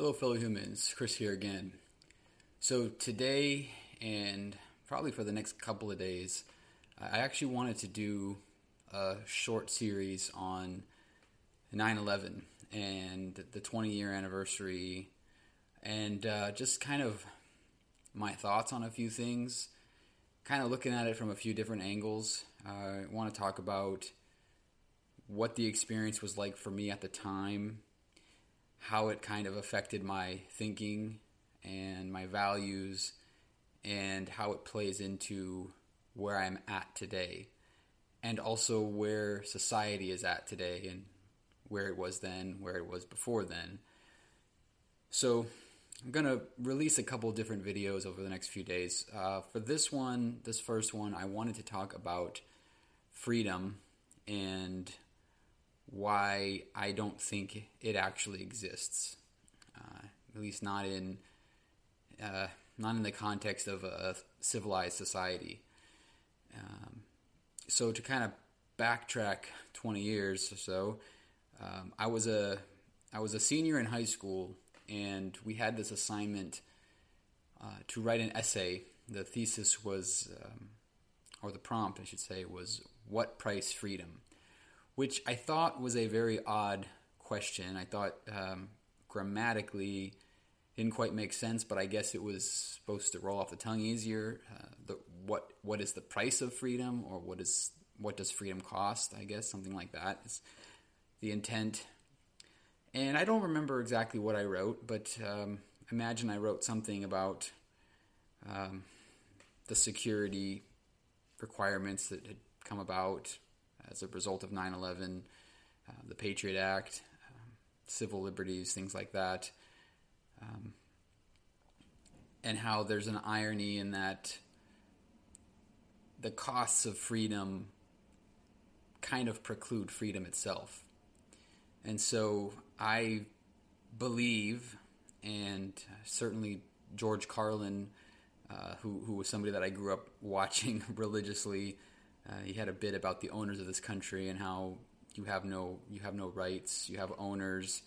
Hello, fellow humans. Chris here again. So, today, and probably for the next couple of days, I actually wanted to do a short series on 9 11 and the 20 year anniversary, and uh, just kind of my thoughts on a few things, kind of looking at it from a few different angles. Uh, I want to talk about what the experience was like for me at the time how it kind of affected my thinking and my values and how it plays into where I'm at today and also where society is at today and where it was then, where it was before then. So, I'm going to release a couple different videos over the next few days. Uh, for this one, this first one, I wanted to talk about freedom and why I don't think it actually exists. Uh, at least not in uh, not in the context of a civilized society. Um, so to kind of backtrack 20 years or so, um, I was a I was a senior in high school, and we had this assignment uh, to write an essay. The thesis was, um, or the prompt, I should say, was "What price freedom?" Which I thought was a very odd question. I thought um, grammatically didn't quite make sense, but I guess it was supposed to roll off the tongue easier. Uh, the, what what is the price of freedom, or what is what does freedom cost? I guess something like that is the intent. And I don't remember exactly what I wrote, but um, imagine I wrote something about um, the security requirements that had come about as a result of 9 11, uh, the Patriot Act, um, civil liberties, things like that. Um, and how there's an irony in that the costs of freedom kind of preclude freedom itself. And so I believe, and certainly George Carlin, uh, who, who was somebody that I grew up watching religiously, uh, he had a bit about the owners of this country and how you have no you have no rights, you have owners.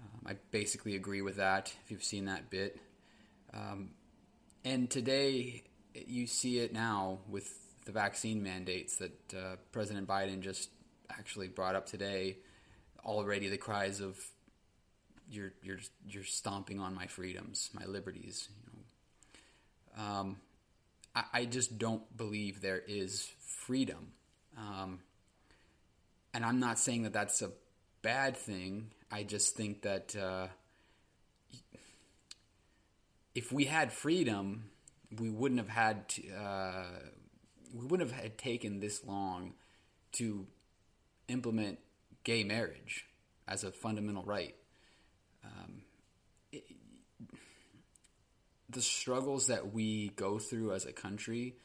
Um, I basically agree with that. If you've seen that bit, um, and today you see it now with the vaccine mandates that uh, President Biden just actually brought up today. Already, the cries of "you're you're you're stomping on my freedoms, my liberties." You know, um, I, I just don't believe there is freedom. Um, and I'm not saying that that's a bad thing. I just think that uh, if we had freedom, we wouldn't have had to, uh, we wouldn't have had taken this long to implement gay marriage as a fundamental right. Um, the struggles that we go through as a country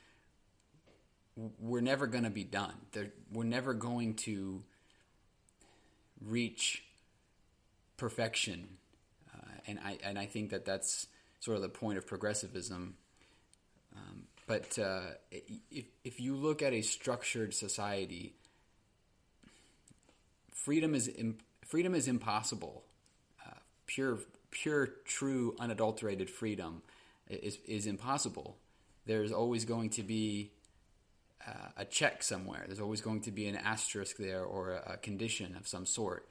we're never going to be done. They're, we're never going to reach perfection, uh, and I and I think that that's sort of the point of progressivism. Um, but uh, if if you look at a structured society, freedom is Im- freedom is impossible. Uh, pure pure true unadulterated freedom is is impossible. There's always going to be uh, a check somewhere. There's always going to be an asterisk there or a, a condition of some sort.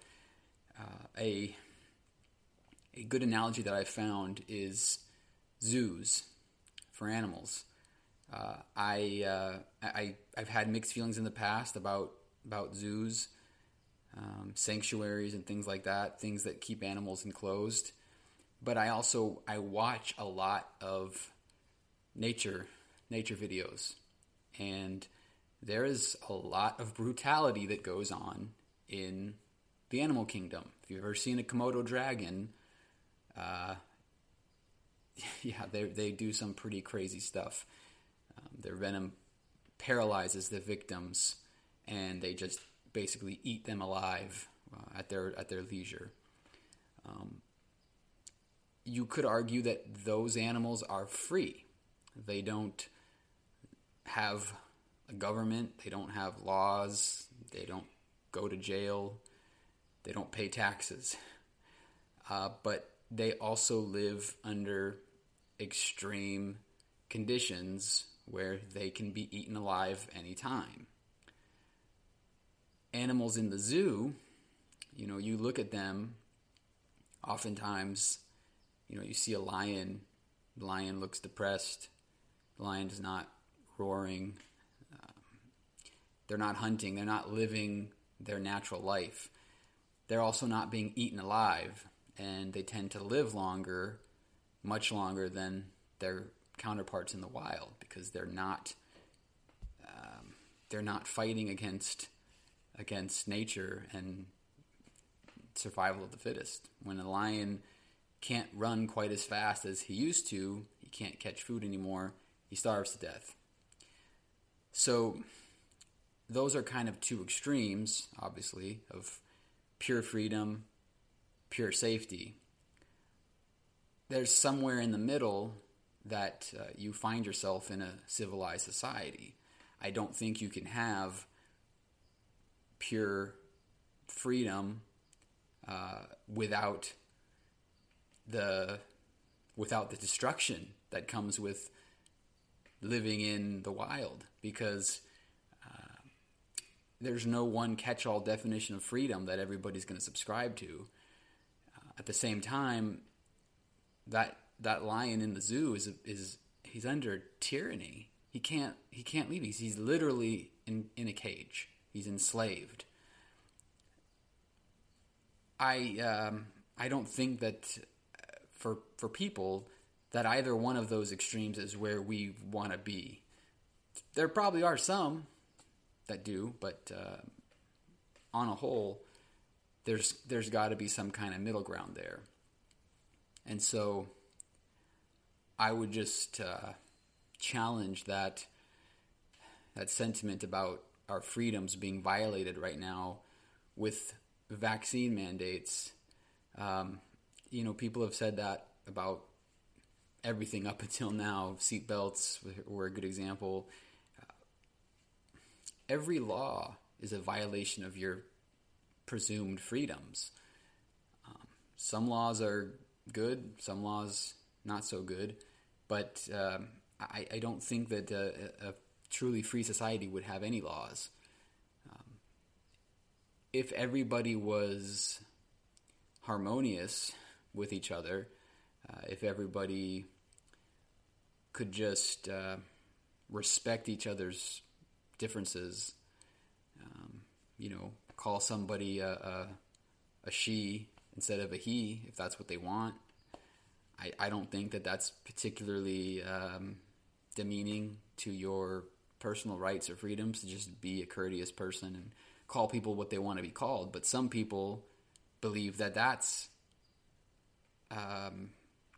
Uh, a a good analogy that I found is zoos for animals. Uh, I, uh, I I've had mixed feelings in the past about about zoos, um, sanctuaries, and things like that. Things that keep animals enclosed. But I also I watch a lot of nature nature videos and there is a lot of brutality that goes on in the animal kingdom. If you've ever seen a Komodo dragon, uh, yeah, they, they do some pretty crazy stuff. Um, their venom paralyzes the victims, and they just basically eat them alive uh, at their at their leisure. Um, you could argue that those animals are free; they don't have a government, they don't have laws, they don't go to jail, they don't pay taxes. Uh, but they also live under extreme conditions where they can be eaten alive anytime. Animals in the zoo, you know, you look at them, oftentimes, you know, you see a lion, the lion looks depressed, the lion is not roaring, um, they're not hunting, they're not living their natural life. They're also not being eaten alive, and they tend to live longer, much longer than their counterparts in the wild because they're not um, they're not fighting against against nature and survival of the fittest. When a lion can't run quite as fast as he used to, he can't catch food anymore, he starves to death. So those are kind of two extremes, obviously, of pure freedom, pure safety. There's somewhere in the middle that uh, you find yourself in a civilized society. I don't think you can have pure freedom uh, without the without the destruction that comes with living in the wild because uh, there's no one catch-all definition of freedom that everybody's going to subscribe to. Uh, at the same time, that that lion in the zoo is is he's under tyranny. He can't he can't leave. He's he's literally in in a cage. He's enslaved. I um, I don't think that for for people that either one of those extremes is where we want to be. There probably are some that do, but uh, on a whole, there's there's got to be some kind of middle ground there. And so I would just uh, challenge that that sentiment about our freedoms being violated right now with vaccine mandates. Um, you know, people have said that about everything up until now. Seatbelts were a good example. Uh, every law is a violation of your presumed freedoms. Um, some laws are good, some laws not so good. But um, I, I, don't think that a, a, truly free society would have any laws. Um, if everybody was harmonious with each other, uh, if everybody could just uh, respect each other's differences, um, you know, call somebody a, a, a she instead of a he if that's what they want. I, I don't think that that's particularly um, demeaning to your personal rights or freedoms to just be a courteous person and call people what they want to be called. But some people believe that that's um,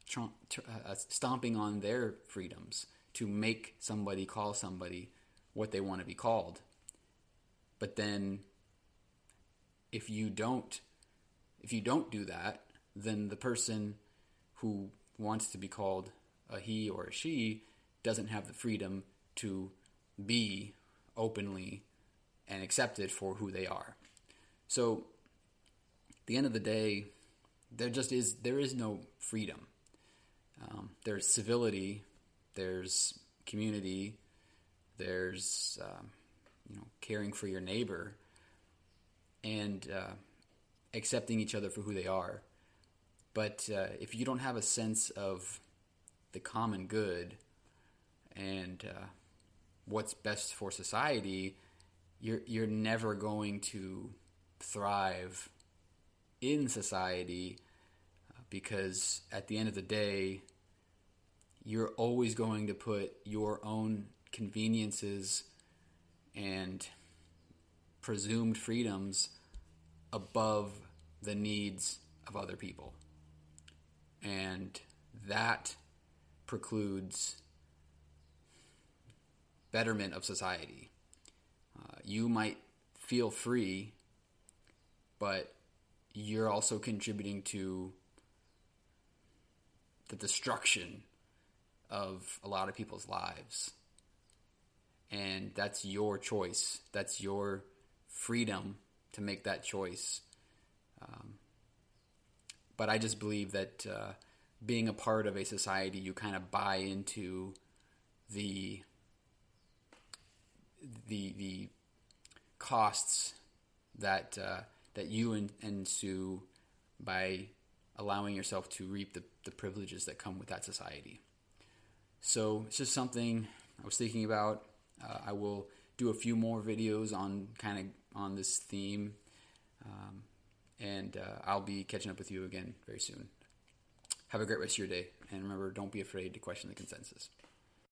tr- tr- uh, stomping on their freedoms to make somebody call somebody what they want to be called. But then, if you don't, if you don't do that, then the person who wants to be called a he or a she doesn't have the freedom to be openly and accepted for who they are. So, at the end of the day, there just is there is no freedom. Um, there's civility, there's community, there's um, you know caring for your neighbor, and uh, accepting each other for who they are. But uh, if you don't have a sense of the common good and uh, what's best for society, you're you're never going to thrive in society because at the end of the day, you're always going to put your own conveniences and presumed freedoms above the needs of other people and that precludes betterment of society. Uh, you might feel free, but you're also contributing to the destruction of a lot of people's lives. And that's your choice. That's your freedom to make that choice. Um, but I just believe that uh, being a part of a society, you kind of buy into the the the costs that uh, that you ensue by allowing yourself to reap the, the privileges that come with that society. So it's just something I was thinking about. Uh, I will do a few more videos on kind of on this theme, um, and uh, I'll be catching up with you again very soon. Have a great rest of your day, and remember, don't be afraid to question the consensus.